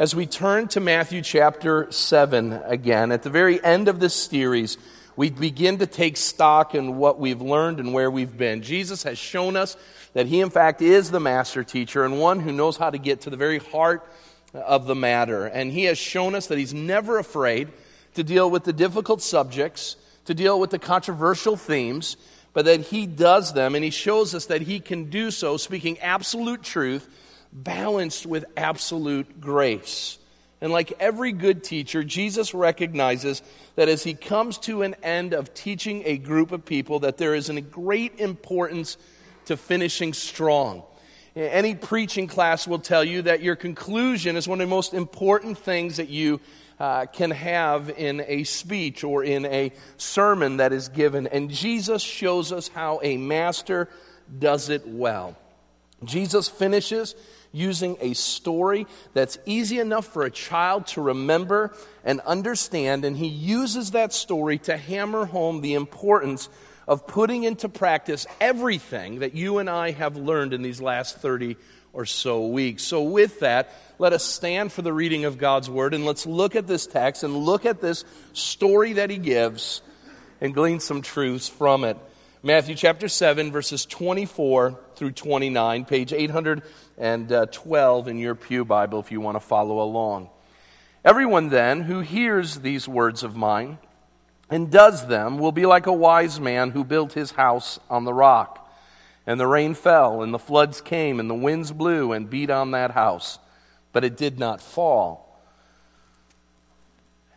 as we turn to Matthew chapter 7 again. At the very end of this series, we begin to take stock in what we've learned and where we've been. Jesus has shown us that he, in fact, is the master teacher and one who knows how to get to the very heart of the matter. And he has shown us that he's never afraid to deal with the difficult subjects, to deal with the controversial themes, but that he does them and he shows us that he can do so speaking absolute truth balanced with absolute grace. And like every good teacher, Jesus recognizes that as he comes to an end of teaching a group of people, that there is a great importance to finishing strong. Any preaching class will tell you that your conclusion is one of the most important things that you uh, can have in a speech or in a sermon that is given. And Jesus shows us how a master does it well. Jesus finishes using a story that's easy enough for a child to remember and understand, and he uses that story to hammer home the importance of putting into practice everything that you and I have learned in these last 30 or so weeks. So, with that, let us stand for the reading of God's word and let's look at this text and look at this story that he gives and glean some truths from it. Matthew chapter 7, verses 24 through 29, page 812 in your Pew Bible if you want to follow along. Everyone then who hears these words of mine and does them will be like a wise man who built his house on the rock. And the rain fell, and the floods came, and the winds blew and beat on that house, but it did not fall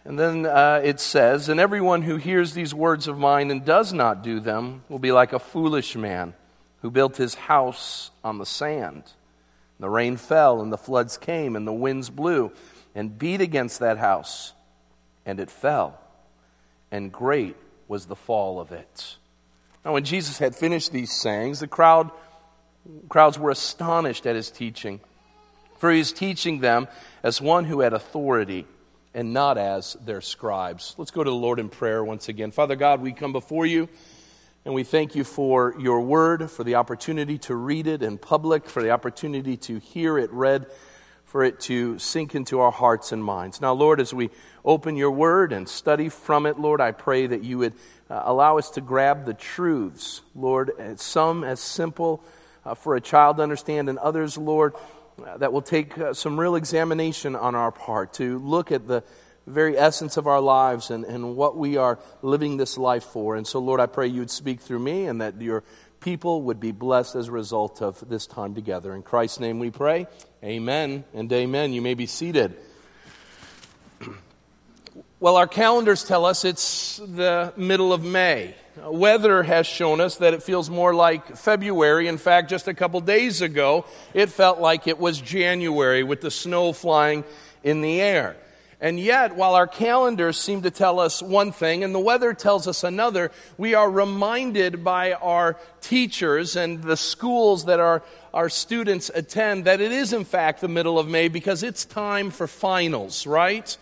and then uh, it says, And everyone who hears these words of mine and does not do them will be like a foolish man who built his house on the sand. The rain fell, and the floods came, and the winds blew and beat against that house, and it fell. And great was the fall of it. Now, when Jesus had finished these sayings, the crowd, crowds were astonished at his teaching, for he was teaching them as one who had authority and not as their scribes. Let's go to the Lord in prayer once again. Father God, we come before you and we thank you for your word, for the opportunity to read it in public, for the opportunity to hear it read, for it to sink into our hearts and minds. Now, Lord, as we open your word and study from it, Lord, I pray that you would uh, allow us to grab the truths, Lord, some as simple uh, for a child to understand, and others, Lord, that will take uh, some real examination on our part to look at the very essence of our lives and, and what we are living this life for. And so, Lord, I pray you would speak through me and that your people would be blessed as a result of this time together. In Christ's name we pray. Amen and amen. You may be seated. Well, our calendars tell us it's the middle of May. Weather has shown us that it feels more like February. In fact, just a couple days ago, it felt like it was January with the snow flying in the air. And yet, while our calendars seem to tell us one thing and the weather tells us another, we are reminded by our teachers and the schools that our, our students attend that it is, in fact, the middle of May because it's time for finals, right?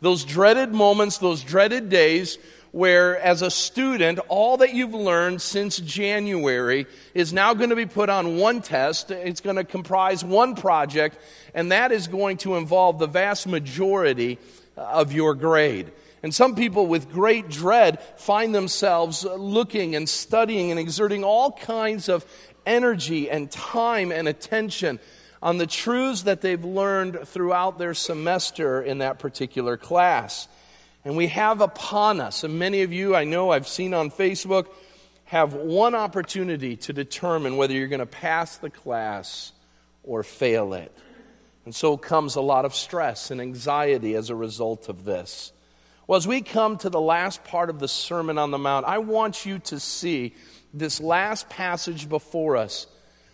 Those dreaded moments, those dreaded days where, as a student, all that you've learned since January is now going to be put on one test. It's going to comprise one project, and that is going to involve the vast majority of your grade. And some people, with great dread, find themselves looking and studying and exerting all kinds of energy and time and attention on the truths that they've learned throughout their semester in that particular class. And we have upon us, and many of you I know I've seen on Facebook, have one opportunity to determine whether you're going to pass the class or fail it. And so comes a lot of stress and anxiety as a result of this. Well, as we come to the last part of the Sermon on the Mount, I want you to see this last passage before us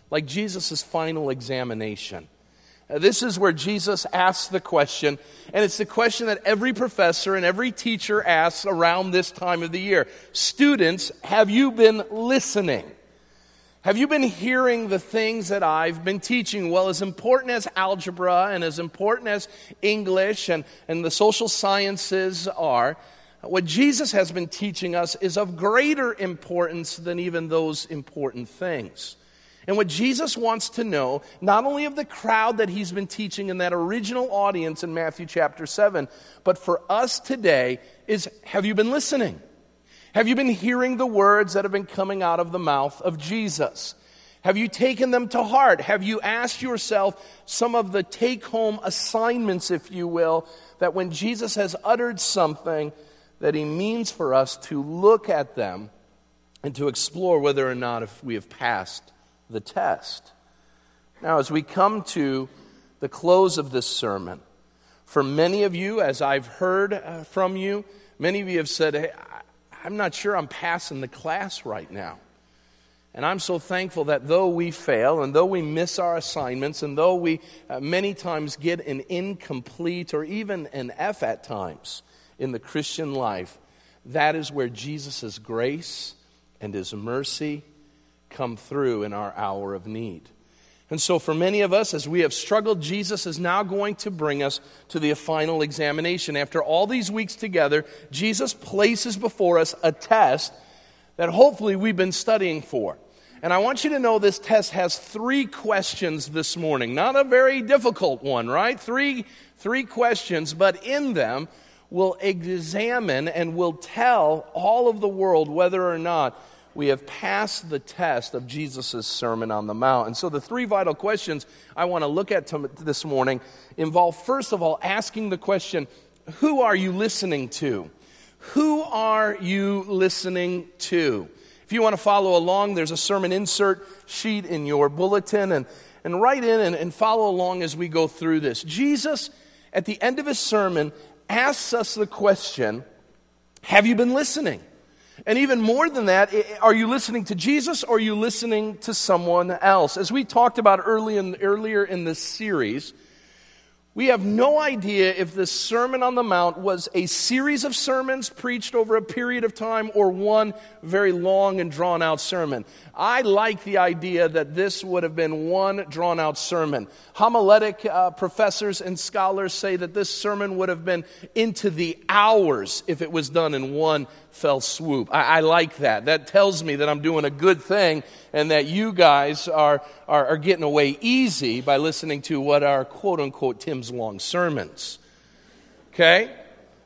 like Jesus' final examination. This is where Jesus asks the question, and it's the question that every professor and every teacher asks around this time of the year. Students, have you been listening? Have you been hearing the things that I've been teaching? Well, as important as algebra and as important as English and, and the social sciences are, what Jesus has been teaching us is of greater importance than even those important things. And what Jesus wants to know, not only of the crowd that he's been teaching in that original audience in Matthew chapter 7, but for us today, is have you been listening? Have you been hearing the words that have been coming out of the mouth of Jesus? Have you taken them to heart? Have you asked yourself some of the take home assignments, if you will, that when Jesus has uttered something, that he means for us to look at them and to explore whether or not if we have passed the test. Now, as we come to the close of this sermon, for many of you, as I've heard uh, from you, many of you have said, hey, I'm not sure I'm passing the class right now. And I'm so thankful that though we fail and though we miss our assignments and though we uh, many times get an incomplete or even an F at times in the Christian life, that is where Jesus' grace and his mercy come through in our hour of need. And so, for many of us, as we have struggled, Jesus is now going to bring us to the final examination. After all these weeks together, Jesus places before us a test that hopefully we've been studying for. And I want you to know this test has three questions this morning. Not a very difficult one, right? Three, three questions, but in them, we'll examine and we'll tell all of the world whether or not we have passed the test of Jesus' Sermon on the Mount. And so the three vital questions I want to look at this morning involve, first of all, asking the question who are you listening to? Who are you listening to? If you want to follow along, there's a sermon insert sheet in your bulletin, and, and write in and, and follow along as we go through this. Jesus, at the end of his sermon, asks us the question Have you been listening? And even more than that, are you listening to Jesus or are you listening to someone else? As we talked about early in, earlier in this series, we have no idea if the Sermon on the Mount was a series of sermons preached over a period of time or one very long and drawn out sermon. I like the idea that this would have been one drawn out sermon. Homiletic uh, professors and scholars say that this sermon would have been into the hours if it was done in one fell swoop. I, I, like that. That tells me that I'm doing a good thing and that you guys are, are, are getting away easy by listening to what are quote unquote Tim's long sermons. Okay?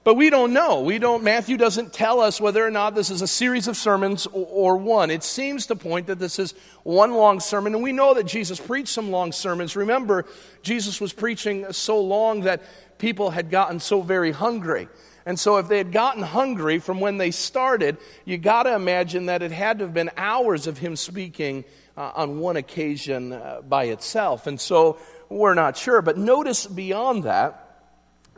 But we don't know. We don't, Matthew doesn't tell us whether or not this is a series of sermons or, or, one. It seems to point that this is one long sermon. And we know that Jesus preached some long sermons. Remember, Jesus was preaching so long that people had gotten so very hungry. And so, if they had gotten hungry from when they started, you got to imagine that it had to have been hours of him speaking uh, on one occasion uh, by itself. And so, we're not sure. But notice beyond that,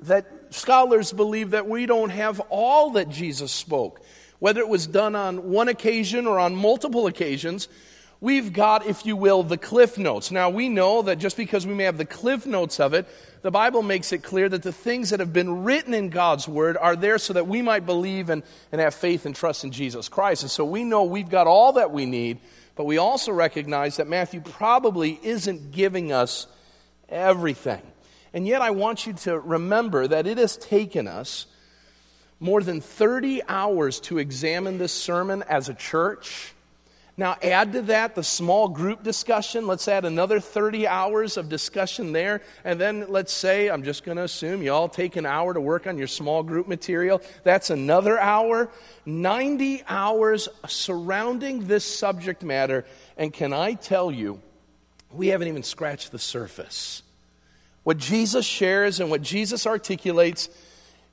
that scholars believe that we don't have all that Jesus spoke. Whether it was done on one occasion or on multiple occasions, we've got, if you will, the cliff notes. Now, we know that just because we may have the cliff notes of it, the Bible makes it clear that the things that have been written in God's Word are there so that we might believe and, and have faith and trust in Jesus Christ. And so we know we've got all that we need, but we also recognize that Matthew probably isn't giving us everything. And yet, I want you to remember that it has taken us more than 30 hours to examine this sermon as a church now, add to that the small group discussion. Let's add another 30 hours of discussion there. And then let's say, I'm just going to assume you all take an hour to work on your small group material. That's another hour. 90 hours surrounding this subject matter. And can I tell you, we haven't even scratched the surface. What Jesus shares and what Jesus articulates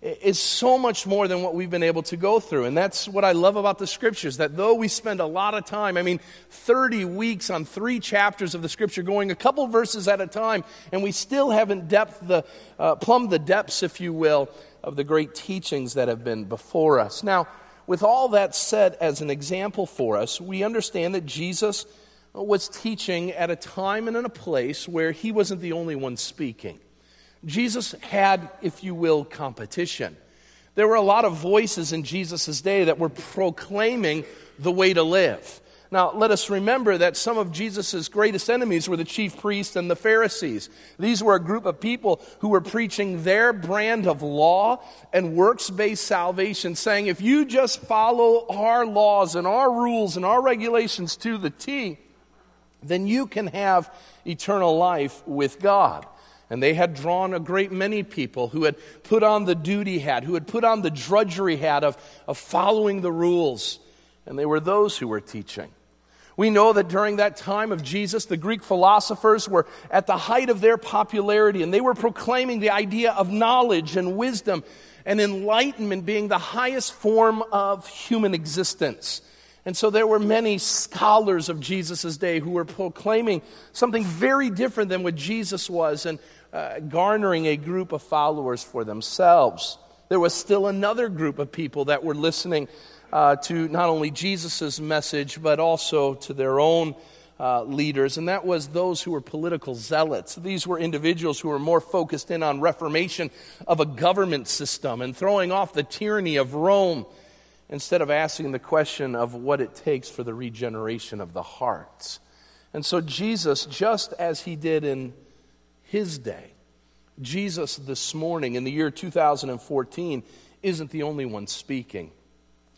is so much more than what we've been able to go through. And that's what I love about the scriptures, that though we spend a lot of time, I mean, 30 weeks on three chapters of the scripture, going a couple verses at a time, and we still haven't depth the, uh, plumbed the depths, if you will, of the great teachings that have been before us. Now, with all that said as an example for us, we understand that Jesus was teaching at a time and in a place where he wasn't the only one speaking. Jesus had, if you will, competition. There were a lot of voices in Jesus' day that were proclaiming the way to live. Now, let us remember that some of Jesus' greatest enemies were the chief priests and the Pharisees. These were a group of people who were preaching their brand of law and works based salvation, saying, if you just follow our laws and our rules and our regulations to the T, then you can have eternal life with God. And they had drawn a great many people who had put on the duty hat, who had put on the drudgery hat of, of following the rules. And they were those who were teaching. We know that during that time of Jesus, the Greek philosophers were at the height of their popularity, and they were proclaiming the idea of knowledge and wisdom and enlightenment being the highest form of human existence. And so there were many scholars of Jesus' day who were proclaiming something very different than what Jesus was and uh, garnering a group of followers for themselves. There was still another group of people that were listening uh, to not only Jesus' message, but also to their own uh, leaders, and that was those who were political zealots. These were individuals who were more focused in on reformation of a government system and throwing off the tyranny of Rome instead of asking the question of what it takes for the regeneration of the hearts. And so, Jesus, just as he did in his day, Jesus this morning in the year 2014 isn't the only one speaking.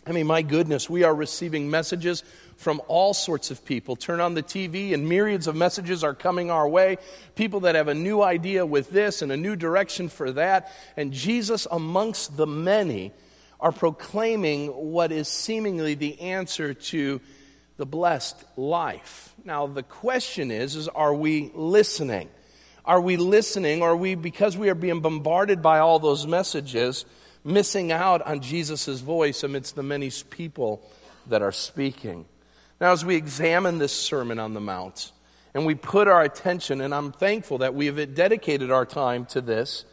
I mean, my goodness, we are receiving messages from all sorts of people. Turn on the TV, and myriads of messages are coming our way. People that have a new idea with this and a new direction for that. And Jesus, amongst the many, are proclaiming what is seemingly the answer to the blessed life. Now, the question is, is are we listening? Are we listening? Or are we, because we are being bombarded by all those messages, missing out on Jesus' voice amidst the many people that are speaking? Now, as we examine this Sermon on the Mount, and we put our attention, and I'm thankful that we have dedicated our time to this,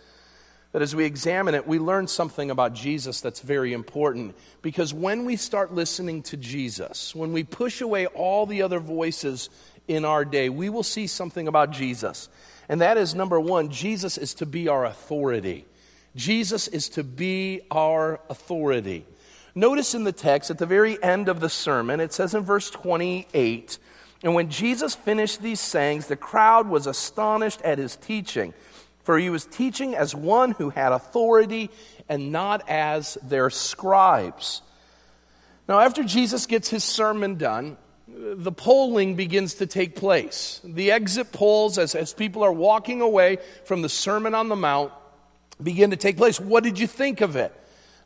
that as we examine it, we learn something about Jesus that's very important. Because when we start listening to Jesus, when we push away all the other voices in our day, we will see something about Jesus. And that is number one, Jesus is to be our authority. Jesus is to be our authority. Notice in the text at the very end of the sermon, it says in verse 28 And when Jesus finished these sayings, the crowd was astonished at his teaching for he was teaching as one who had authority and not as their scribes. Now, after Jesus gets his sermon done, the polling begins to take place. The exit polls, as, as people are walking away from the Sermon on the Mount, begin to take place. What did you think of it?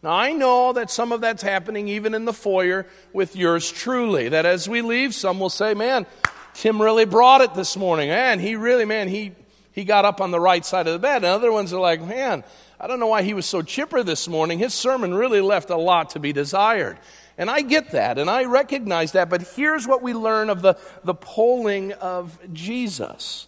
Now, I know that some of that's happening even in the foyer with yours truly. That as we leave, some will say, Man, Tim really brought it this morning. Man, he really, man, he, he got up on the right side of the bed. And other ones are like, man, I don't know why he was so chipper this morning. His sermon really left a lot to be desired. And I get that, and I recognize that, but here's what we learn of the, the polling of Jesus.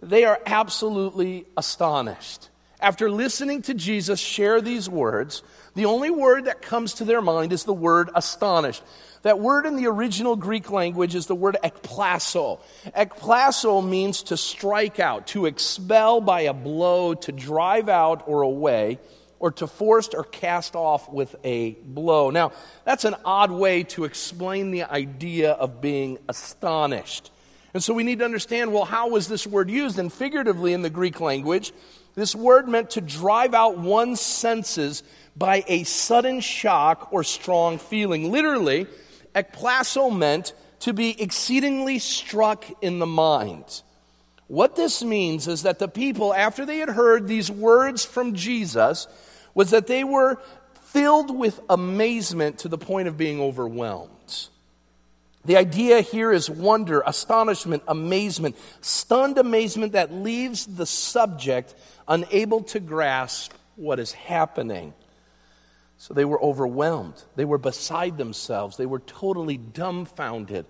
They are absolutely astonished. After listening to Jesus share these words, the only word that comes to their mind is the word astonished. That word in the original Greek language is the word ekplaso. Ekplaso means to strike out, to expel by a blow, to drive out or away, or to force or cast off with a blow. Now, that's an odd way to explain the idea of being astonished. And so we need to understand well, how was this word used? And figuratively in the Greek language, this word meant to drive out one's senses by a sudden shock or strong feeling. Literally, ekplaso meant to be exceedingly struck in the mind. What this means is that the people, after they had heard these words from Jesus, was that they were filled with amazement to the point of being overwhelmed. The idea here is wonder, astonishment, amazement, stunned amazement that leaves the subject unable to grasp what is happening. So they were overwhelmed. They were beside themselves. They were totally dumbfounded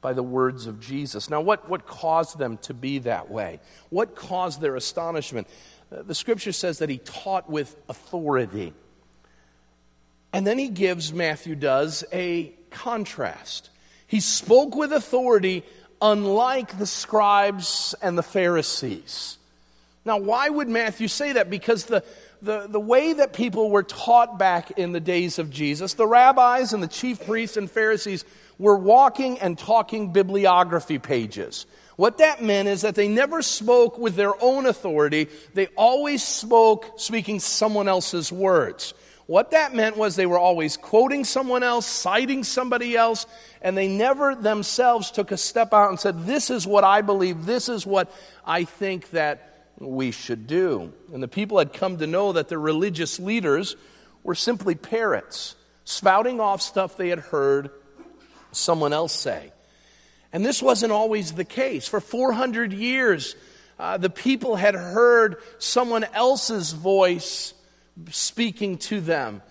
by the words of Jesus. Now, what, what caused them to be that way? What caused their astonishment? Uh, the scripture says that he taught with authority. And then he gives, Matthew does, a contrast. He spoke with authority, unlike the scribes and the Pharisees. Now, why would Matthew say that? Because the, the, the way that people were taught back in the days of Jesus, the rabbis and the chief priests and Pharisees were walking and talking bibliography pages. What that meant is that they never spoke with their own authority, they always spoke speaking someone else's words. What that meant was they were always quoting someone else, citing somebody else, and they never themselves took a step out and said, This is what I believe, this is what I think that we should do. And the people had come to know that their religious leaders were simply parrots, spouting off stuff they had heard someone else say. And this wasn't always the case. For 400 years, uh, the people had heard someone else's voice speaking to them.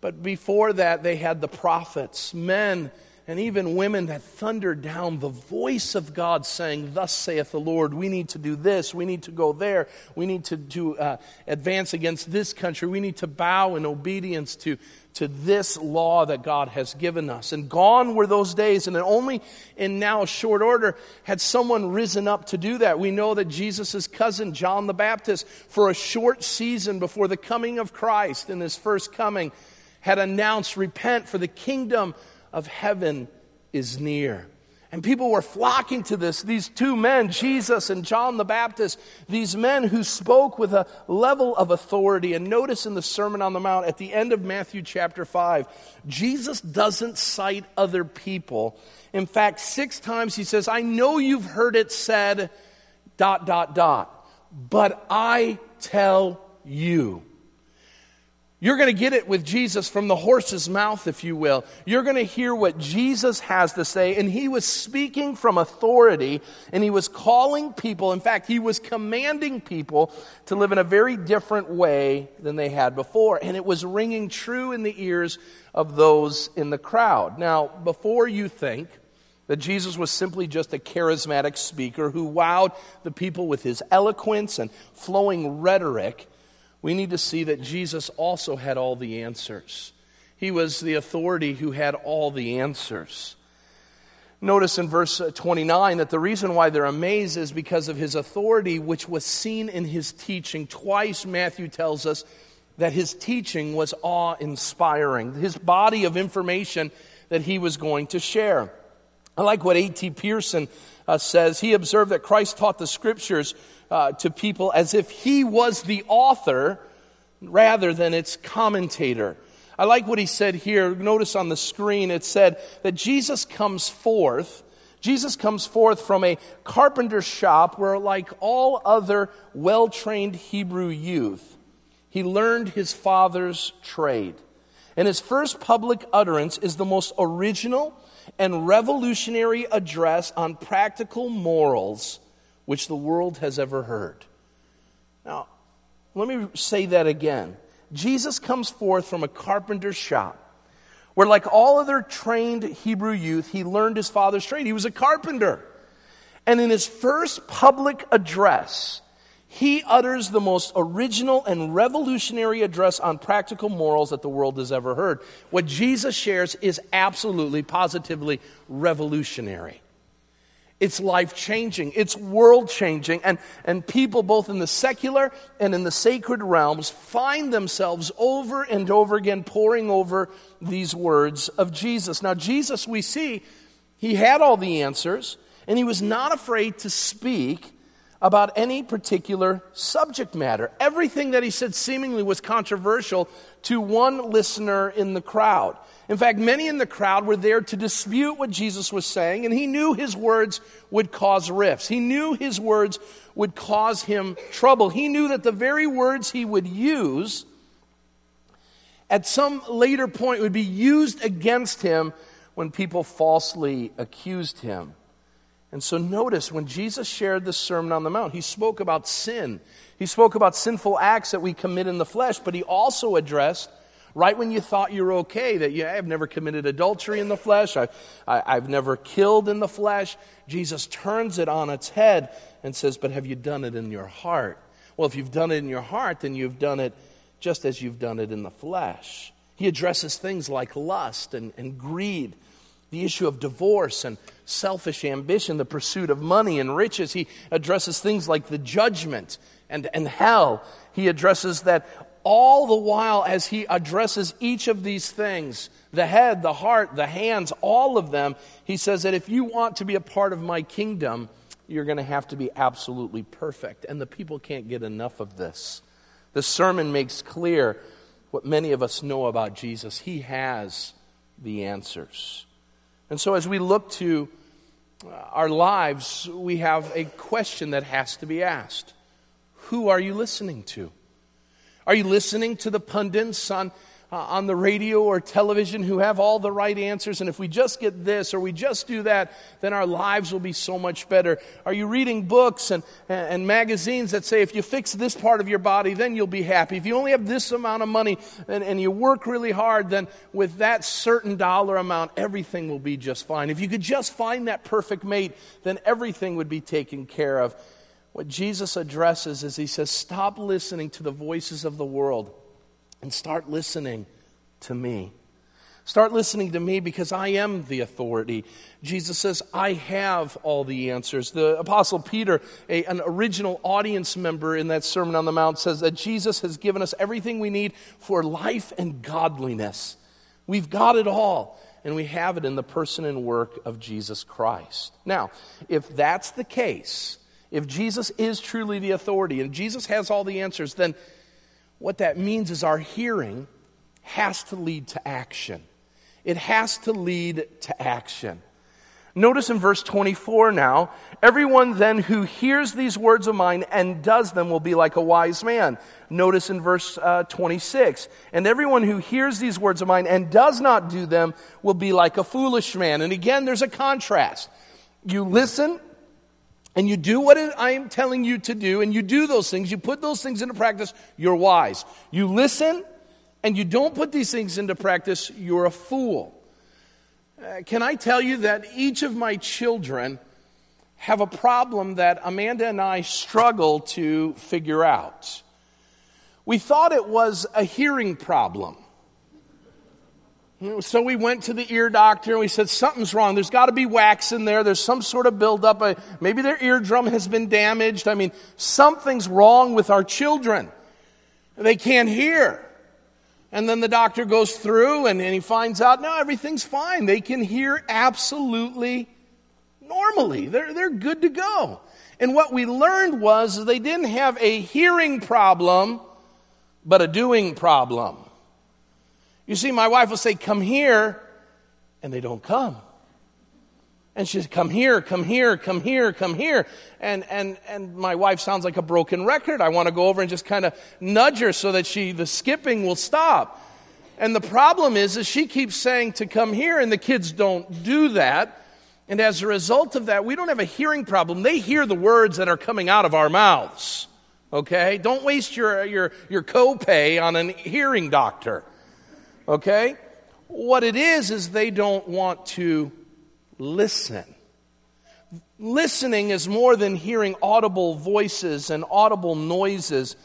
But before that, they had the prophets, men and even women that thundered down the voice of God saying, Thus saith the Lord, we need to do this, we need to go there, we need to do, uh, advance against this country, we need to bow in obedience to, to this law that God has given us. And gone were those days, and only in now short order had someone risen up to do that. We know that Jesus' cousin, John the Baptist, for a short season before the coming of Christ in his first coming, had announced, Repent, for the kingdom of heaven is near. And people were flocking to this. These two men, Jesus and John the Baptist, these men who spoke with a level of authority. And notice in the Sermon on the Mount at the end of Matthew chapter 5, Jesus doesn't cite other people. In fact, six times he says, I know you've heard it said, dot, dot, dot, but I tell you. You're going to get it with Jesus from the horse's mouth, if you will. You're going to hear what Jesus has to say. And he was speaking from authority and he was calling people. In fact, he was commanding people to live in a very different way than they had before. And it was ringing true in the ears of those in the crowd. Now, before you think, that Jesus was simply just a charismatic speaker who wowed the people with his eloquence and flowing rhetoric we need to see that Jesus also had all the answers. He was the authority who had all the answers. Notice in verse 29 that the reason why they're amazed is because of his authority, which was seen in his teaching. Twice, Matthew tells us that his teaching was awe inspiring, his body of information that he was going to share. I like what A.T. Pierson uh, says. He observed that Christ taught the scriptures uh, to people as if he was the author rather than its commentator. I like what he said here. Notice on the screen it said that Jesus comes forth. Jesus comes forth from a carpenter shop where, like all other well trained Hebrew youth, he learned his father's trade. And his first public utterance is the most original and revolutionary address on practical morals which the world has ever heard. Now, let me say that again. Jesus comes forth from a carpenter's shop where, like all other trained Hebrew youth, he learned his father's trade. He was a carpenter. And in his first public address, he utters the most original and revolutionary address on practical morals that the world has ever heard. What Jesus shares is absolutely, positively revolutionary. It's life changing, it's world changing. And, and people, both in the secular and in the sacred realms, find themselves over and over again poring over these words of Jesus. Now, Jesus, we see, he had all the answers, and he was not afraid to speak about any particular subject matter. Everything that he said seemingly was controversial to one listener in the crowd. In fact, many in the crowd were there to dispute what Jesus was saying, and he knew his words would cause rifts. He knew his words would cause him trouble. He knew that the very words he would use at some later point would be used against him when people falsely accused him. And so notice when Jesus shared the Sermon on the Mount, he spoke about sin. He spoke about sinful acts that we commit in the flesh, but he also addressed right when you thought you were okay, that yeah, I've never committed adultery in the flesh, I, I, have never killed in the flesh, Jesus turns it on its head and says, But have you done it in your heart? Well, if you've done it in your heart, then you've done it just as you've done it in the flesh. He addresses things like lust and, and greed, the issue of divorce and selfish ambition, the pursuit of money and riches. He addresses things like the judgment and, and hell. He addresses that all the while as he addresses each of these things the head, the heart, the hands, all of them he says that if you want to be a part of my kingdom, you're going to have to be absolutely perfect. And the people can't get enough of this. The sermon makes clear what many of us know about Jesus. He has the answers. And so, as we look to uh, our lives, we have a question that has to be asked Who are you listening to? Are you listening to the pundits on uh, on the radio or television who have all the right answers, and if we just get this or we just do that, then our lives will be so much better. Are you reading books and, and magazines that say if you fix this part of your body, then you'll be happy? If you only have this amount of money and, and you work really hard, then with that certain dollar amount, everything will be just fine. If you could just find that perfect mate, then everything would be taken care of. What Jesus addresses is he says, Stop listening to the voices of the world and start listening to me. Start listening to me because I am the authority. Jesus says, I have all the answers. The Apostle Peter, a, an original audience member in that Sermon on the Mount, says that Jesus has given us everything we need for life and godliness. We've got it all, and we have it in the person and work of Jesus Christ. Now, if that's the case, if Jesus is truly the authority and Jesus has all the answers, then what that means is our hearing has to lead to action. It has to lead to action. Notice in verse 24 now, everyone then who hears these words of mine and does them will be like a wise man. Notice in verse uh, 26, and everyone who hears these words of mine and does not do them will be like a foolish man. And again, there's a contrast. You listen and you do what I am telling you to do, and you do those things, you put those things into practice, you're wise. You listen, and you don't put these things into practice, you're a fool. Uh, can I tell you that each of my children have a problem that Amanda and I struggle to figure out? We thought it was a hearing problem. So we went to the ear doctor and we said, Something's wrong. There's got to be wax in there. There's some sort of buildup. Uh, maybe their eardrum has been damaged. I mean, something's wrong with our children. They can't hear. And then the doctor goes through and, and he finds out, no, everything's fine. They can hear absolutely normally. They're, they're good to go. And what we learned was they didn't have a hearing problem, but a doing problem. You see, my wife will say, Come here, and they don't come. And she says, Come here, come here, come here, come here. And, and, and my wife sounds like a broken record. I want to go over and just kind of nudge her so that she, the skipping will stop. And the problem is, is she keeps saying to come here, and the kids don't do that. And as a result of that, we don't have a hearing problem. They hear the words that are coming out of our mouths. Okay? Don't waste your, your, your copay on a hearing doctor. Okay? What it is, is they don't want to listen. Listening is more than hearing audible voices and audible noises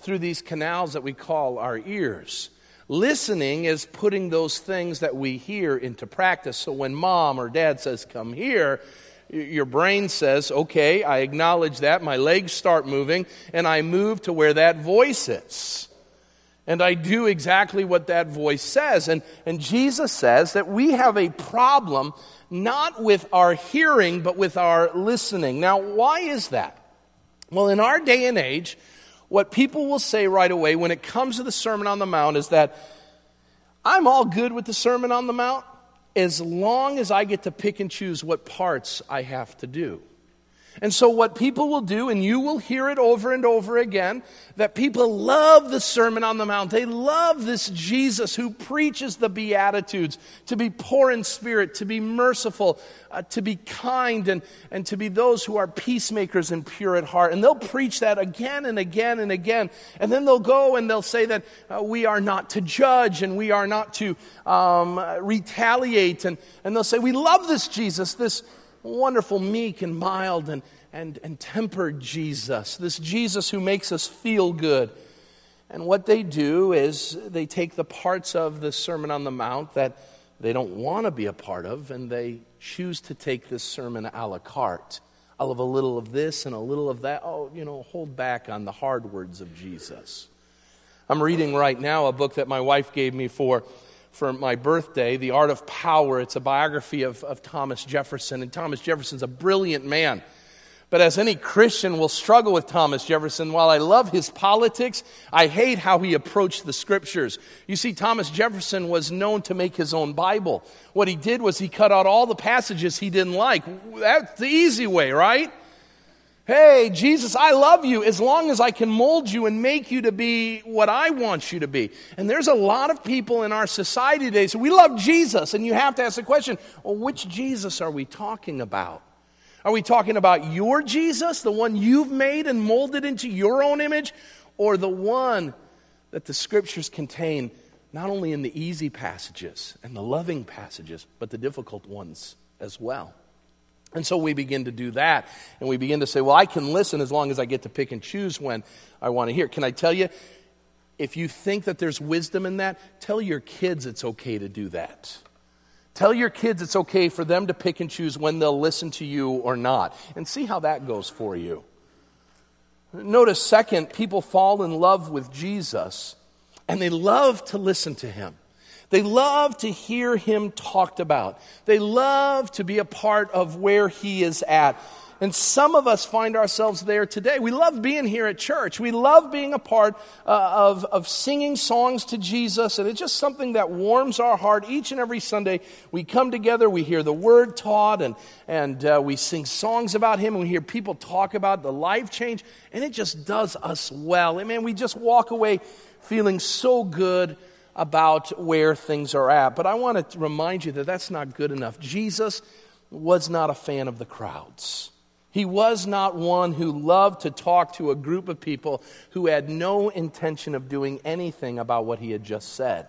through these canals that we call our ears. Listening is putting those things that we hear into practice. So when mom or dad says, Come here, your brain says, Okay, I acknowledge that. My legs start moving, and I move to where that voice is and I do exactly what that voice says. And, and Jesus says that we have a problem not with our hearing, but with our listening. Now, why is that? Well, in our day and age, what people will say right away when it comes to the Sermon on the Mount is that I'm all good with the Sermon on the Mount as long as I get to pick and choose what parts I have to do. And so, what people will do, and you will hear it over and over again, that people love the Sermon on the Mount. They love this Jesus who preaches the Beatitudes to be poor in spirit, to be merciful, uh, to be kind, and, and to be those who are peacemakers and pure at heart. And they'll preach that again and again and again. And then they'll go and they'll say that uh, we are not to judge and we are not to um, retaliate. And, and they'll say, We love this Jesus, this wonderful, meek, and mild, and, and, and tempered Jesus, this Jesus who makes us feel good. And what they do is they take the parts of the Sermon on the Mount that they don't want to be a part of, and they choose to take this sermon a la carte. I'll have a little of this and a little of that. Oh, you know, hold back on the hard words of Jesus. I'm reading right now a book that my wife gave me for for my birthday, The Art of Power. It's a biography of, of Thomas Jefferson. And Thomas Jefferson's a brilliant man. But as any Christian will struggle with Thomas Jefferson, while I love his politics, I hate how he approached the scriptures. You see, Thomas Jefferson was known to make his own Bible. What he did was he cut out all the passages he didn't like. That's the easy way, right? Hey, Jesus, I love you as long as I can mold you and make you to be what I want you to be. And there's a lot of people in our society today, so we love Jesus, and you have to ask the question well, which Jesus are we talking about? Are we talking about your Jesus, the one you've made and molded into your own image, or the one that the scriptures contain not only in the easy passages and the loving passages, but the difficult ones as well? And so we begin to do that, and we begin to say, Well, I can listen as long as I get to pick and choose when I want to hear. Can I tell you, if you think that there's wisdom in that, tell your kids it's okay to do that. Tell your kids it's okay for them to pick and choose when they'll listen to you or not, and see how that goes for you. Notice, second, people fall in love with Jesus and they love to listen to him. They love to hear him talked about. They love to be a part of where he is at. And some of us find ourselves there today. We love being here at church. We love being a part uh, of, of singing songs to Jesus. And it's just something that warms our heart each and every Sunday. We come together, we hear the word taught, and, and uh, we sing songs about Him, and we hear people talk about the life change. And it just does us well. And man, we just walk away feeling so good about where things are at. But I want to remind you that that's not good enough. Jesus was not a fan of the crowds. He was not one who loved to talk to a group of people who had no intention of doing anything about what he had just said.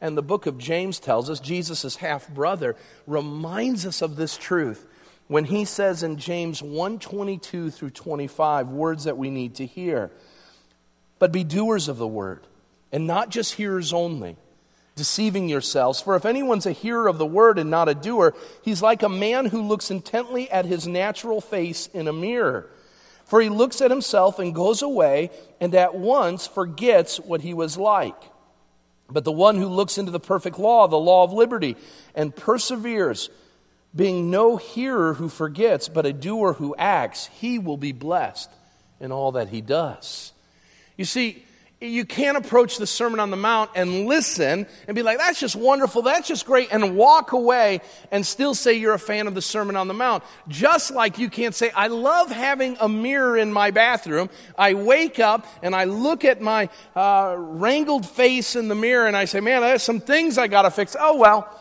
And the book of James tells us, Jesus' half brother, reminds us of this truth when he says in James 1:22 through 25 words that we need to hear. But be doers of the word, and not just hearers only deceiving yourselves. For if anyone's a hearer of the word and not a doer, he's like a man who looks intently at his natural face in a mirror. For he looks at himself and goes away and at once forgets what he was like. But the one who looks into the perfect law, the law of liberty, and perseveres, being no hearer who forgets, but a doer who acts, he will be blessed in all that he does. You see, you can't approach the Sermon on the Mount and listen and be like, that's just wonderful, that's just great, and walk away and still say you're a fan of the Sermon on the Mount. Just like you can't say, I love having a mirror in my bathroom. I wake up and I look at my uh, wrangled face in the mirror and I say, man, there's some things I got to fix. Oh, well,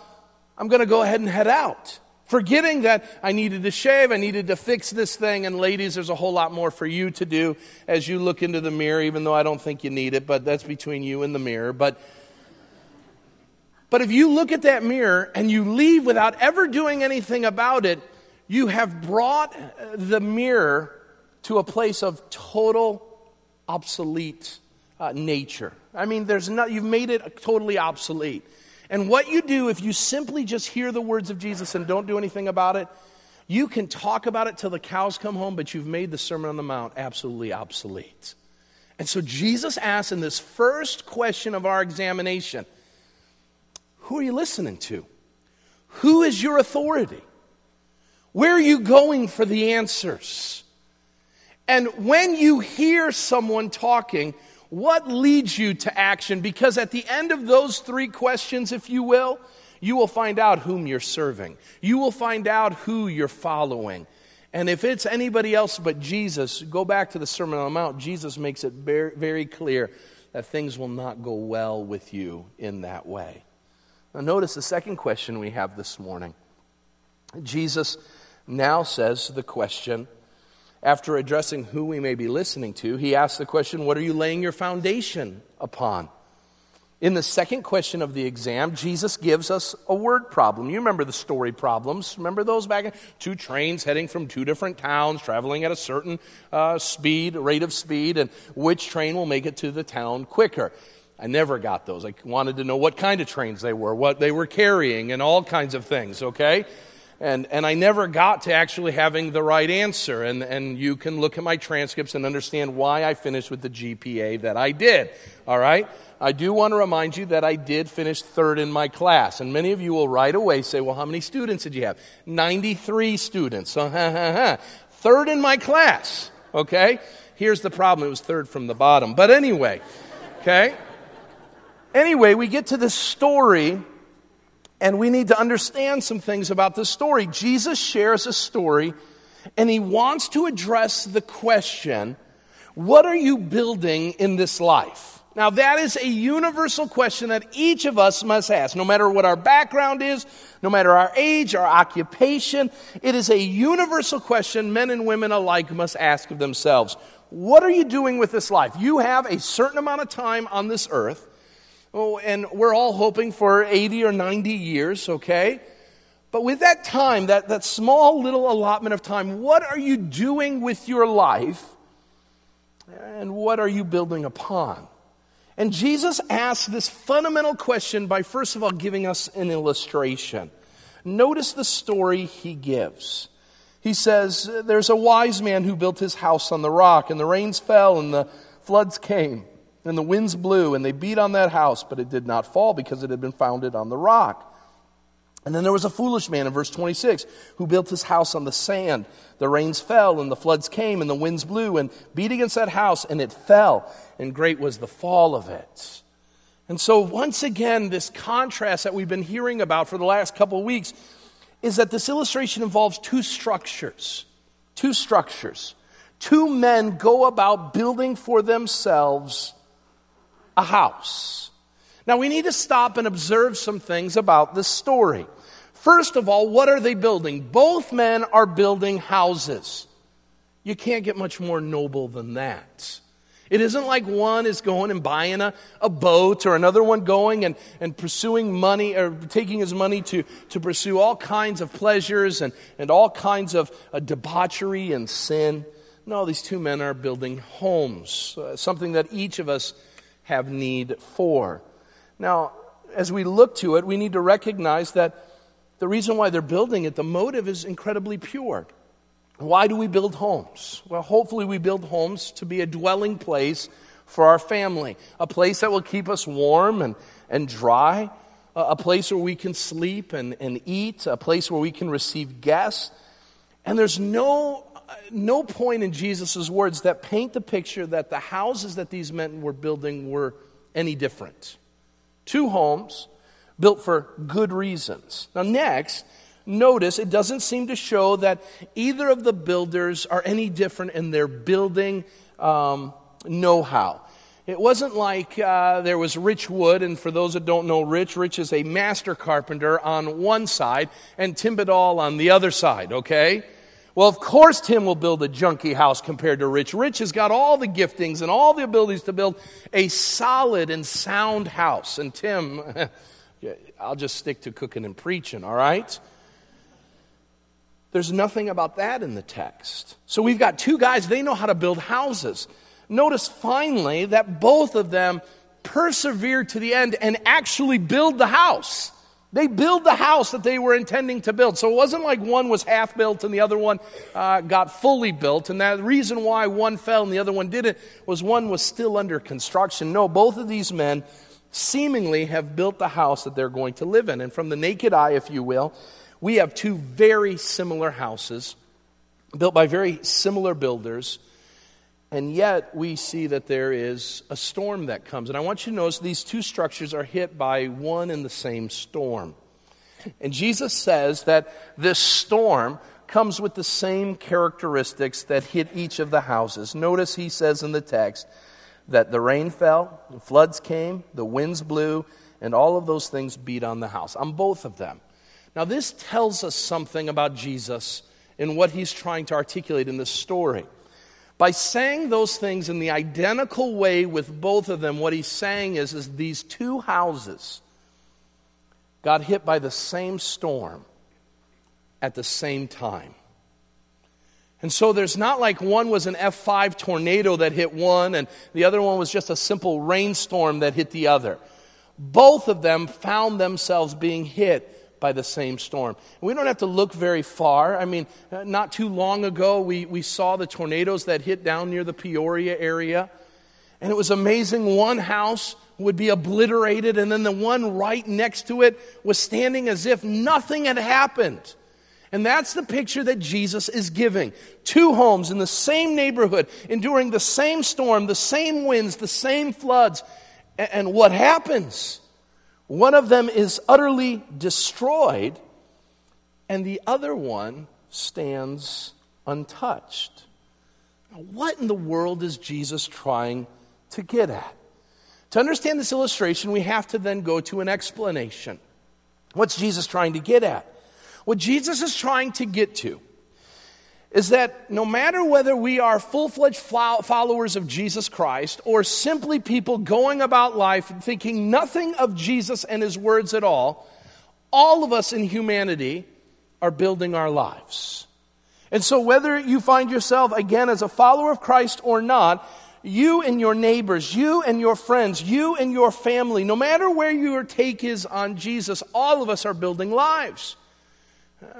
I'm going to go ahead and head out forgetting that I needed to shave, I needed to fix this thing. And ladies, there's a whole lot more for you to do as you look into the mirror, even though I don't think you need it, but that's between you and the mirror. But, but if you look at that mirror and you leave without ever doing anything about it, you have brought the mirror to a place of total obsolete uh, nature. I mean, there's not, you've made it totally obsolete. And what you do if you simply just hear the words of Jesus and don't do anything about it, you can talk about it till the cows come home, but you've made the Sermon on the Mount absolutely obsolete. And so Jesus asks in this first question of our examination Who are you listening to? Who is your authority? Where are you going for the answers? And when you hear someone talking, what leads you to action? Because at the end of those three questions, if you will, you will find out whom you're serving. You will find out who you're following. And if it's anybody else but Jesus, go back to the Sermon on the Mount. Jesus makes it very, clear that things will not go well with you in that way. Now, notice the second question we have this morning. Jesus now says the question after addressing who we may be listening to, he asks the question, What are you laying your foundation upon? In the second question of the exam, Jesus gives us a word problem. You remember the story problems. Remember those back? In, two trains heading from two different towns, traveling at a certain uh, speed, rate of speed, and which train will make it to the town quicker. I never got those. I wanted to know what kind of trains they were, what they were carrying, and all kinds of things, okay? And, and I never got to actually having the right answer. And, and you can look at my transcripts and understand why I finished with the GPA that I did. All right? I do want to remind you that I did finish third in my class. And many of you will right away say, well, how many students did you have? 93 students. Uh, third in my class, okay? Here's the problem it was third from the bottom. But anyway, okay? Anyway, we get to this story, and we need to understand some things about this story. Jesus shares a story, and he wants to address the question what are you building in this life? Now, that is a universal question that each of us must ask, no matter what our background is, no matter our age, our occupation. It is a universal question men and women alike must ask of themselves. What are you doing with this life? You have a certain amount of time on this earth, oh, and we're all hoping for 80 or 90 years, okay? But with that time, that, that small little allotment of time, what are you doing with your life? And what are you building upon? And Jesus asks this fundamental question by, first of all, giving us an illustration. Notice the story he gives. He says, There's a wise man who built his house on the rock, and the rains fell, and the floods came, and the winds blew, and they beat on that house, but it did not fall because it had been founded on the rock. And then there was a foolish man in verse 26 who built his house on the sand. The rains fell and the floods came and the winds blew and beat against that house and it fell, and great was the fall of it. And so, once again, this contrast that we've been hearing about for the last couple of weeks is that this illustration involves two structures. Two structures. Two men go about building for themselves a house. Now, we need to stop and observe some things about this story. First of all, what are they building? Both men are building houses. You can't get much more noble than that. It isn't like one is going and buying a, a boat or another one going and, and pursuing money or taking his money to, to pursue all kinds of pleasures and, and all kinds of uh, debauchery and sin. No, these two men are building homes, uh, something that each of us have need for. Now, as we look to it, we need to recognize that the reason why they're building it, the motive is incredibly pure. Why do we build homes? Well, hopefully, we build homes to be a dwelling place for our family, a place that will keep us warm and, and dry, a place where we can sleep and, and eat, a place where we can receive guests. And there's no, no point in Jesus' words that paint the picture that the houses that these men were building were any different. Two homes built for good reasons. Now, next, notice it doesn't seem to show that either of the builders are any different in their building um, know how. It wasn't like uh, there was Rich Wood, and for those that don't know Rich, Rich is a master carpenter on one side and Tim Badal on the other side, okay? Well, of course, Tim will build a junky house compared to Rich. Rich has got all the giftings and all the abilities to build a solid and sound house. And Tim, I'll just stick to cooking and preaching, all right? There's nothing about that in the text. So we've got two guys, they know how to build houses. Notice finally that both of them persevered to the end and actually build the house. They build the house that they were intending to build. So it wasn't like one was half built and the other one uh, got fully built. And the reason why one fell and the other one didn't was one was still under construction. No, both of these men seemingly have built the house that they're going to live in. And from the naked eye, if you will, we have two very similar houses built by very similar builders. And yet we see that there is a storm that comes. And I want you to notice these two structures are hit by one and the same storm. And Jesus says that this storm comes with the same characteristics that hit each of the houses. Notice he says in the text, that the rain fell, the floods came, the winds blew, and all of those things beat on the house, on both of them. Now, this tells us something about Jesus and what he's trying to articulate in this story. By saying those things in the identical way with both of them, what he's saying is, is these two houses got hit by the same storm at the same time. And so there's not like one was an F5 tornado that hit one and the other one was just a simple rainstorm that hit the other. Both of them found themselves being hit by the same storm. We don't have to look very far. I mean, uh, not too long ago, we, we saw the tornadoes that hit down near the Peoria area. And it was amazing. One house would be obliterated, and then the one right next to it was standing as if nothing had happened. And that's the picture that Jesus is giving. Two homes in the same neighborhood, enduring the same storm, the same winds, the same floods. And what happens? One of them is utterly destroyed, and the other one stands untouched. What in the world is Jesus trying to get at? To understand this illustration, we have to then go to an explanation. What's Jesus trying to get at? What Jesus is trying to get to is that no matter whether we are full fledged followers of Jesus Christ or simply people going about life thinking nothing of Jesus and his words at all, all of us in humanity are building our lives. And so, whether you find yourself again as a follower of Christ or not, you and your neighbors, you and your friends, you and your family, no matter where your take is on Jesus, all of us are building lives.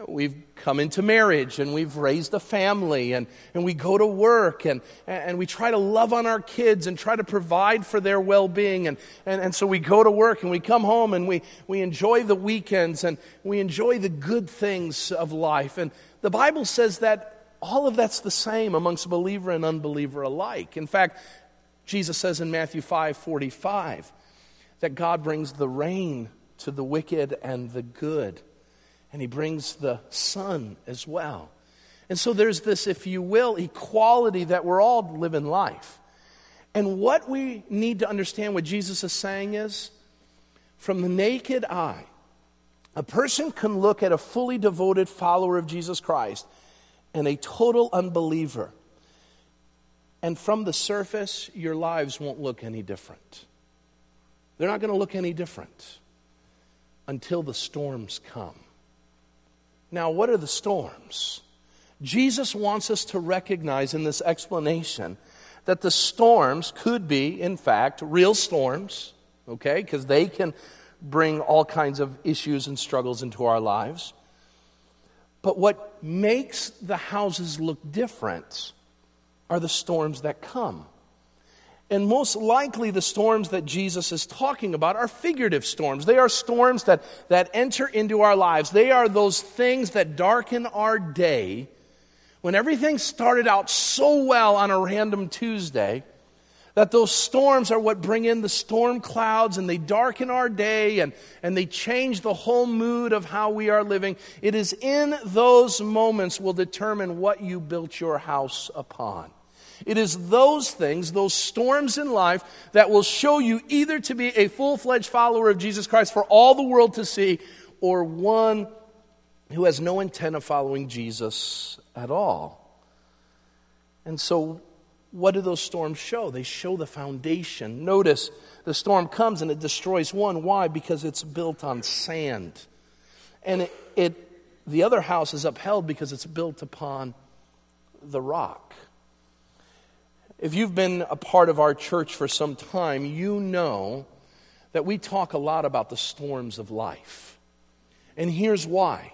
We've come into marriage and we've raised a family and, and we go to work and, and we try to love on our kids and try to provide for their well being. And, and, and so we go to work and we come home and we, we enjoy the weekends and we enjoy the good things of life. And the Bible says that all of that's the same amongst believer and unbeliever alike. In fact, Jesus says in Matthew 5 45 that God brings the rain to the wicked and the good and he brings the sun as well. And so there's this, if you will, equality that we're all living life. And what we need to understand, what Jesus is saying is from the naked eye, a person can look at a fully devoted follower of Jesus Christ and a total unbeliever. And from the surface, your lives won't look any different. They're not going to look any different until the storms come. Now, what are the storms? Jesus wants us to recognize in this explanation that the storms could be, in fact, real storms, okay, because they can bring all kinds of issues and struggles into our lives. But what makes the houses look different are the storms that come. And most likely, the storms that Jesus is talking about are figurative storms. They are storms that, that enter into our lives. They are those things that darken our day. When everything started out so well on a random Tuesday, that those storms are what bring in the storm clouds and they darken our day and, and they change the whole mood of how we are living. It is in those moments will determine what you built your house upon. It is those things, those storms in life, that will show you either to be a full fledged follower of Jesus Christ for all the world to see, or one who has no intent of following Jesus at all. And so, what do those storms show? They show the foundation. Notice the storm comes and it destroys one. Why? Because it's built on sand. And it, it the other house is upheld because it's built upon the rock. If you've been a part of our church for some time, you know that we talk a lot about the storms of life. And here's why.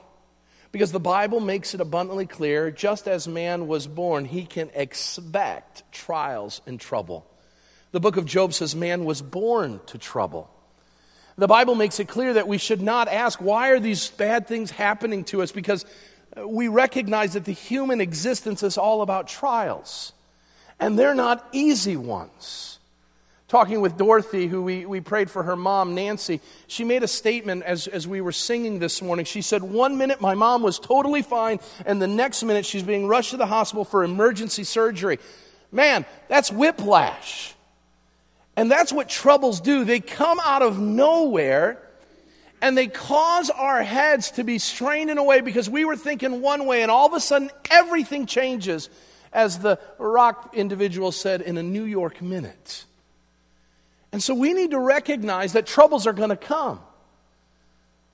Because the Bible makes it abundantly clear just as man was born, he can expect trials and trouble. The book of Job says man was born to trouble. The Bible makes it clear that we should not ask, why are these bad things happening to us? Because we recognize that the human existence is all about trials and they're not easy ones. Talking with Dorothy, who we, we prayed for her mom, Nancy, she made a statement as, as we were singing this morning. She said, One minute my mom was totally fine, and the next minute she's being rushed to the hospital for emergency surgery. Man, that's whiplash. And that's what troubles do. They come out of nowhere and they cause our heads to be strained in a way because we were thinking one way and all of a sudden everything changes as the rock individual said, in a New York minute. And so we need to recognize that troubles are going to come.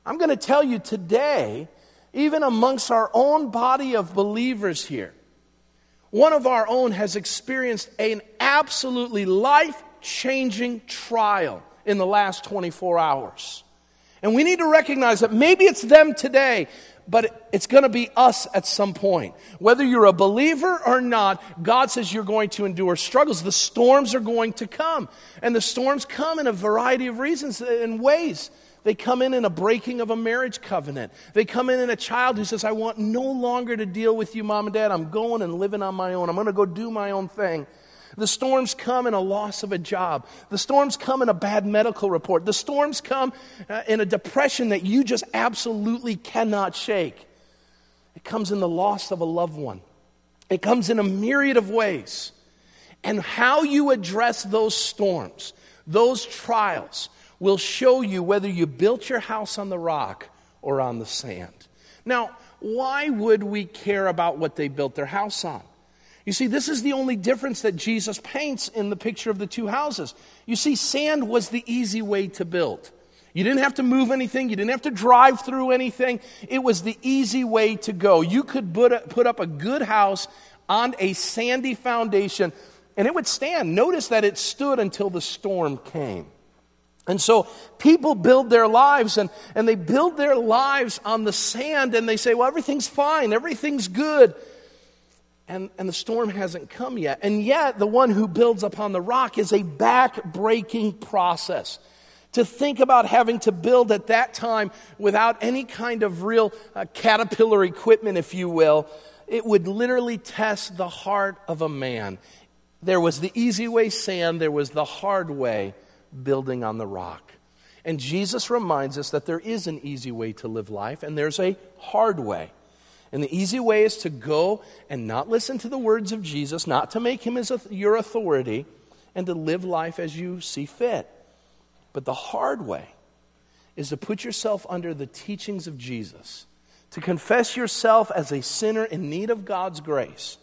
I'm going to tell you today, even amongst our own body of believers here, one of our own has experienced an absolutely life changing trial in the last 24 hours. And we need to recognize that maybe it's them today, but it's going to be us at some point. Whether you're a believer or not, God says you're going to endure struggles. The storms are going to come. And the storms come in a variety of reasons and ways. They come in in a breaking of a marriage covenant. They come in in a child who says, I want no longer to deal with you, mom and dad. I'm going and living on my own. I'm going to go do my own thing. The storms come in a loss of a job. The storms come in a bad medical report. The storms come uh, in a depression that you just absolutely cannot shake. It comes in the loss of a loved one. It comes in a myriad of ways. And how you address those storms, those trials, will show you whether you built your house on the rock or on the sand. Now, why would we care about what they built their house on? You see, this is the only difference that Jesus paints in the picture of the two houses. You see, sand was the easy way to build. You didn't have to move anything, you didn't have to drive through anything. It was the easy way to go. You could put up a good house on a sandy foundation and it would stand. Notice that it stood until the storm came. And so people build their lives and, and they build their lives on the sand and they say, well, everything's fine, everything's good. And, and the storm hasn't come yet. And yet, the one who builds upon the rock is a back breaking process. To think about having to build at that time without any kind of real uh, caterpillar equipment, if you will, it would literally test the heart of a man. There was the easy way, sand, there was the hard way, building on the rock. And Jesus reminds us that there is an easy way to live life, and there's a hard way. And the easy way is to go and not listen to the words of Jesus, not to make him as a, your authority, and to live life as you see fit. But the hard way is to put yourself under the teachings of Jesus, to confess yourself as a sinner in need of God's grace,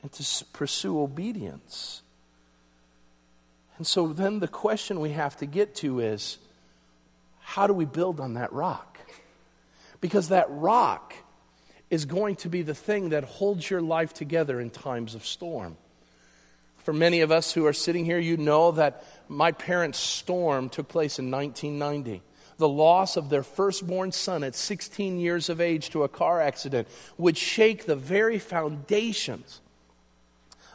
and to pursue obedience. And so then the question we have to get to is how do we build on that rock? Because that rock is going to be the thing that holds your life together in times of storm. For many of us who are sitting here, you know that my parents' storm took place in 1990. The loss of their firstborn son at 16 years of age to a car accident would shake the very foundations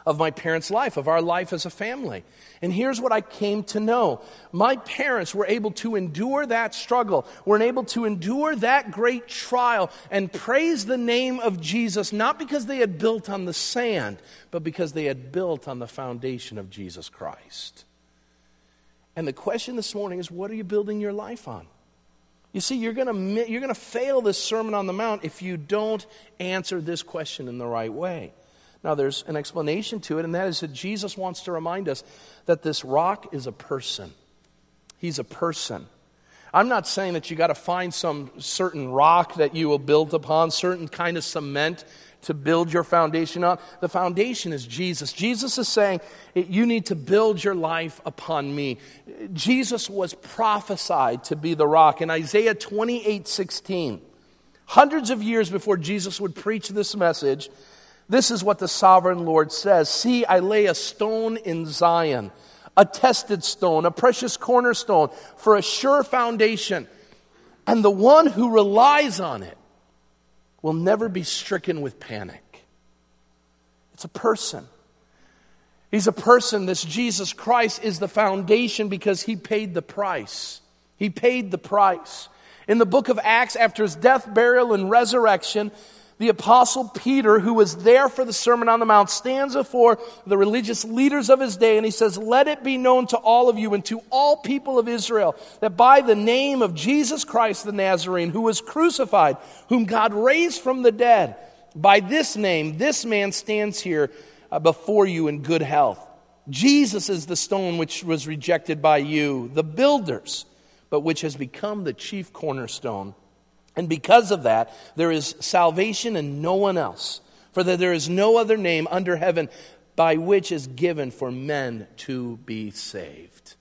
of my parents' life, of our life as a family. And here's what I came to know my parents were able to endure that struggle, were able to endure that great trial and praise the name of Jesus, not because they had built on the sand, but because they had built on the foundation of Jesus Christ. And the question this morning is what are you building your life on? You see, you're going you're going to fail this Sermon on the Mount if you don't answer this question in the right way. Now, there's an explanation to it, and that is that Jesus wants to remind us that this rock is a person. He's a person. I'm not saying that you got to find some certain rock that you will build upon, certain kind of cement to build your foundation on. The foundation is Jesus. Jesus is saying, You need to build your life upon me. Jesus was prophesied to be the rock. In Isaiah 28 16, hundreds of years before Jesus would preach this message, this is what the sovereign Lord says See, I lay a stone in Zion, a tested stone, a precious cornerstone for a sure foundation. And the one who relies on it will never be stricken with panic. It's a person. He's a person. This Jesus Christ is the foundation because he paid the price. He paid the price. In the book of Acts, after his death, burial, and resurrection, the apostle Peter, who was there for the Sermon on the Mount, stands before the religious leaders of his day and he says, Let it be known to all of you and to all people of Israel that by the name of Jesus Christ the Nazarene, who was crucified, whom God raised from the dead, by this name, this man stands here uh, before you in good health. Jesus is the stone which was rejected by you, the builders, but which has become the chief cornerstone. And because of that, there is salvation in no one else. For that there is no other name under heaven by which is given for men to be saved.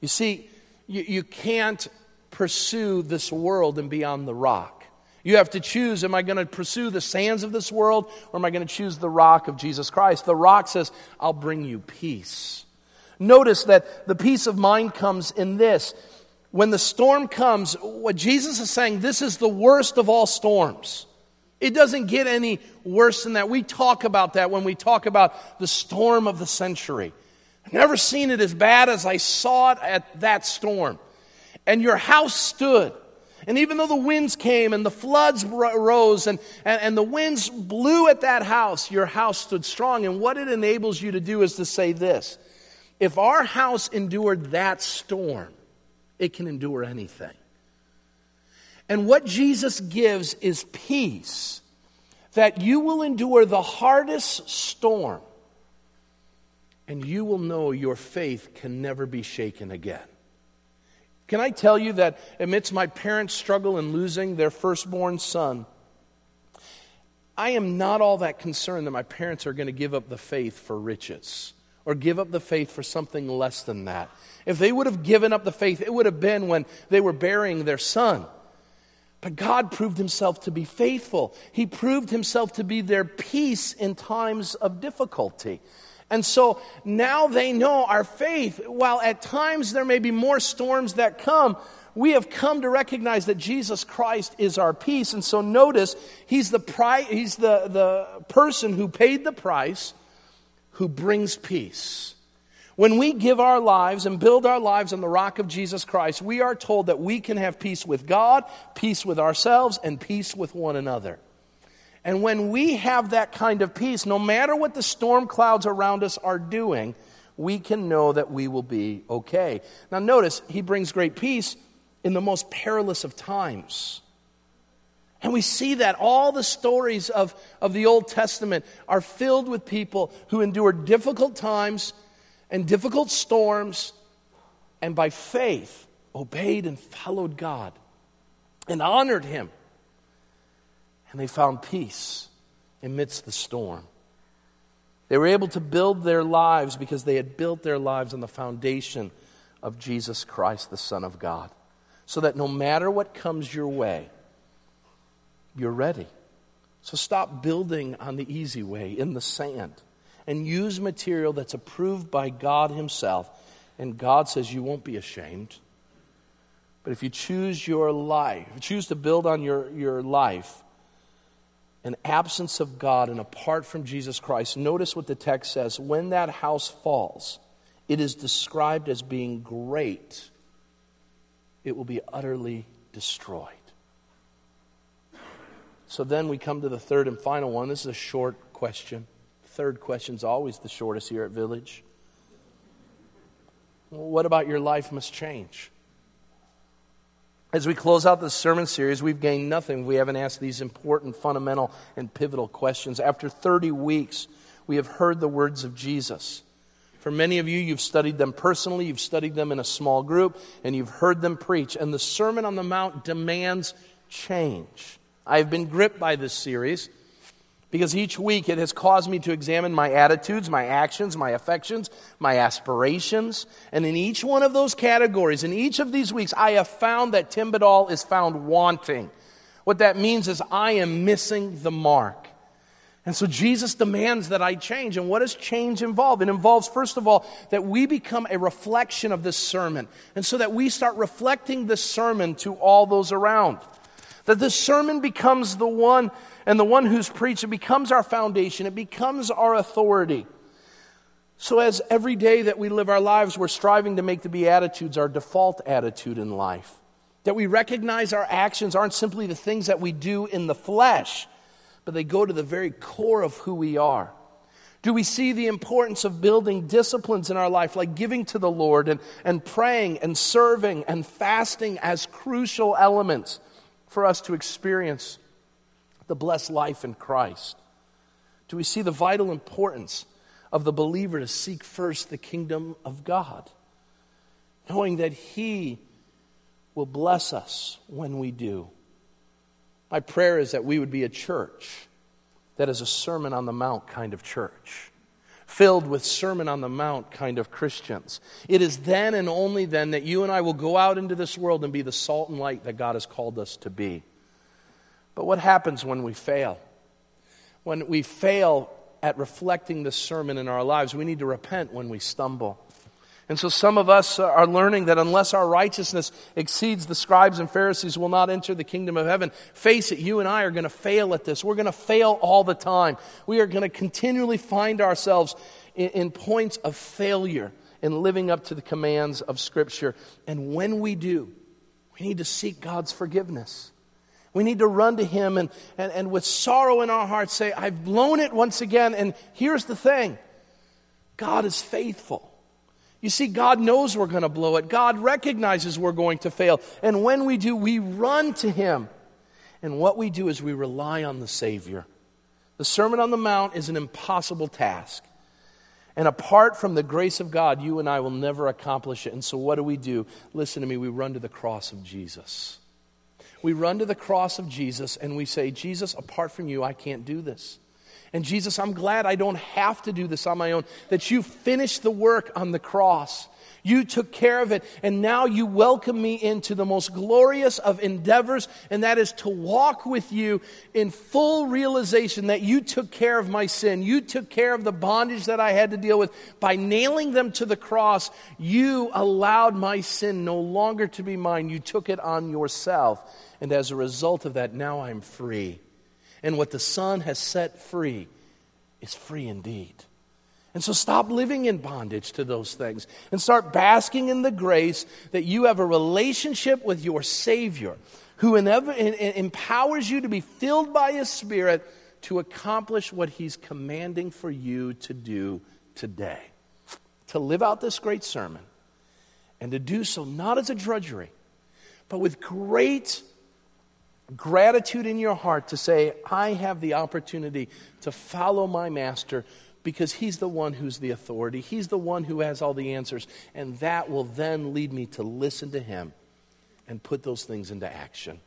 You see, you, you can't pursue this world and be on the rock. You have to choose am I going to pursue the sands of this world or am I going to choose the rock of Jesus Christ? The rock says, I'll bring you peace. Notice that the peace of mind comes in this when the storm comes, what Jesus is saying, this is the worst of all storms. It doesn't get any worse than that. We talk about that when we talk about the storm of the century. I've never seen it as bad as I saw it at that storm. and your house stood. And even though the winds came and the floods rose and, and, and, the winds blew at that house, your house stood strong. And what it enables you to do is to say this if our house endured that storm, it can endure anything. And what Jesus gives is peace that you will endure the hardest storm and you will know your faith can never be shaken again. Can I tell you that amidst my parents' struggle in losing their firstborn son, I am not all that concerned that my parents are going to give up the faith for riches or give up the faith for something less than that. If they would have given up the faith, it would have been when they were burying their son. But God proved himself to be faithful. He proved himself to be their peace in times of difficulty. And so now they know our faith, while at times there may be more storms that come, we have come to recognize that Jesus Christ is our peace. And so notice, he's the, pri- he's the, the person who paid the price who brings peace. When we give our lives and build our lives on the rock of Jesus Christ, we are told that we can have peace with God, peace with ourselves, and peace with one another. And when we have that kind of peace, no matter what the storm clouds around us are doing, we can know that we will be okay. Now, notice, he brings great peace in the most perilous of times. And we see that all the stories of, of the Old Testament are filled with people who endured difficult times and difficult storms, and by faith obeyed and followed God and honored Him. And they found peace amidst the storm. They were able to build their lives because they had built their lives on the foundation of Jesus Christ, the Son of God. So that no matter what comes your way, you're ready. So stop building on the easy way in the sand and use material that's approved by God Himself. And God says you won't be ashamed. But if you choose your life, choose to build on your, your life, an absence of God and apart from Jesus Christ, notice what the text says. When that house falls, it is described as being great, it will be utterly destroyed. So then we come to the third and final one. This is a short question third question is always the shortest here at Village. What about your life must change? As we close out this sermon series, we've gained nothing. We haven't asked these important, fundamental, and pivotal questions. After 30 weeks, we have heard the words of Jesus. For many of you, you've studied them personally, you've studied them in a small group, and you've heard them preach. And the Sermon on the Mount demands change. I've been gripped by this series because each week it has caused me to examine my attitudes, my actions, my affections, my aspirations. And in each one of those categories, in each of these weeks, I have found that Tim Badal is found wanting. What that means is I am missing the mark. And so Jesus demands that I change. And what does change involve? It involves, first of all, that we become a reflection of this sermon. And so that we start reflecting this sermon to all those around. That the sermon becomes the one and the one who's preached, it becomes our foundation, it becomes our authority. So, as every day that we live our lives, we're striving to make the Beatitudes our default attitude in life. That we recognize our actions aren't simply the things that we do in the flesh, but they go to the very core of who we are. Do we see the importance of building disciplines in our life, like giving to the Lord and, and praying and serving and fasting, as crucial elements for us to experience the blessed life in Christ? Do we see the vital importance of the believer to seek first the kingdom of God, knowing that He will bless us when we do? My prayer is that we would be a church that is a Sermon on the Mount kind of church, filled with Sermon on the Mount kind of Christians. It is then and only then that you and I will go out into this world and be the salt and light that God has called us to be. But what happens when we fail? When we fail at reflecting the sermon in our lives, we need to repent when we stumble. And so some of us are learning that unless our righteousness exceeds the scribes and Pharisees, will not enter the kingdom of heaven. Face it, you and I are going to fail at this. We're going to fail all the time. We are going to continually find ourselves in, in points of failure in living up to the commands of Scripture. And when we do, We need to seek God's forgiveness. We need to run to Him and, and, and with sorrow in our hearts say, I've blown it once again. And here's the thing God is faithful. You see, God knows we're going to blow it. God recognizes we're going to fail. And when we do, we run to Him. And what we do is we rely on the Savior. The Sermon on the Mount is an impossible task. And apart from the grace of God, you and I will never accomplish it. And so, what do we do? Listen to me, we run to the cross of Jesus. We run to the cross of Jesus and we say, Jesus, apart from you, I can't do this. And Jesus, I'm glad I don't have to do this on my own, that you finished the work on the cross. You took care of it, and now you welcome me into the most glorious of endeavors, and that is to walk with you in full realization that you took care of my sin. You took care of the bondage that I had to deal with. By nailing them to the cross, you allowed my sin no longer to be mine. You took it on yourself. And as a result of that, now I'm free. And what the Son has set free is free indeed. And so stop living in bondage to those things and start basking in the grace that you have a relationship with your Savior who empowers you to be filled by His Spirit to accomplish what He's commanding for you to do today. To live out this great sermon and to do so not as a drudgery, but with great gratitude in your heart to say, I have the opportunity to follow my master because he's the one who's the authority. He's the one who has all the answers. And that will then lead me to listen to him and put those things into action.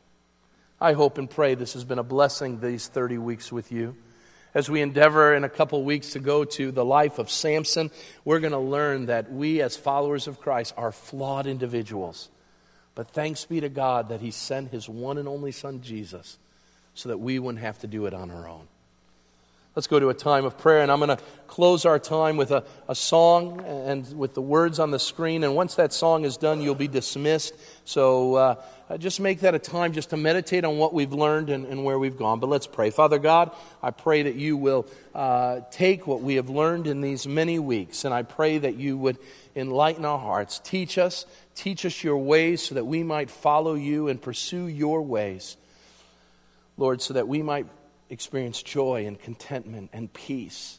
I hope and pray this has been a blessing these 30 weeks with you. As we endeavor in a couple weeks to go to the life of Samson, we're going to learn that we, as followers of Christ, are flawed individuals. But thanks be to God that He sent His one and only Son, Jesus, so that we wouldn't have to do it on our own. Let's go to a time of prayer, and I'm going to close our time with a, a song and with the words on the screen. And once that song is done, you'll be dismissed. So uh, just make that a time just to meditate on what we've learned and, and where we've gone. But let's pray. Father God, I pray that you will uh, take what we have learned in these many weeks, and I pray that you would enlighten our hearts. Teach us, teach us your ways so that we might follow you and pursue your ways. Lord, so that we might experience joy and contentment and peace.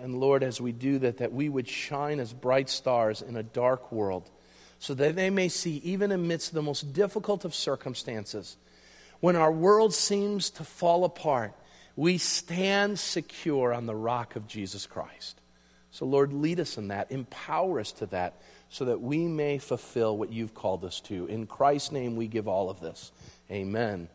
And Lord, as we do that, that we would shine as bright stars in a dark world, so that they may see, even amidst the most difficult of circumstances, when our world seems to fall apart, we stand secure on the rock of Jesus Christ. So, Lord, lead us in that, empower us to that, so that we may fulfill what you've called us to. In Christ's name, we give all of this. Amen.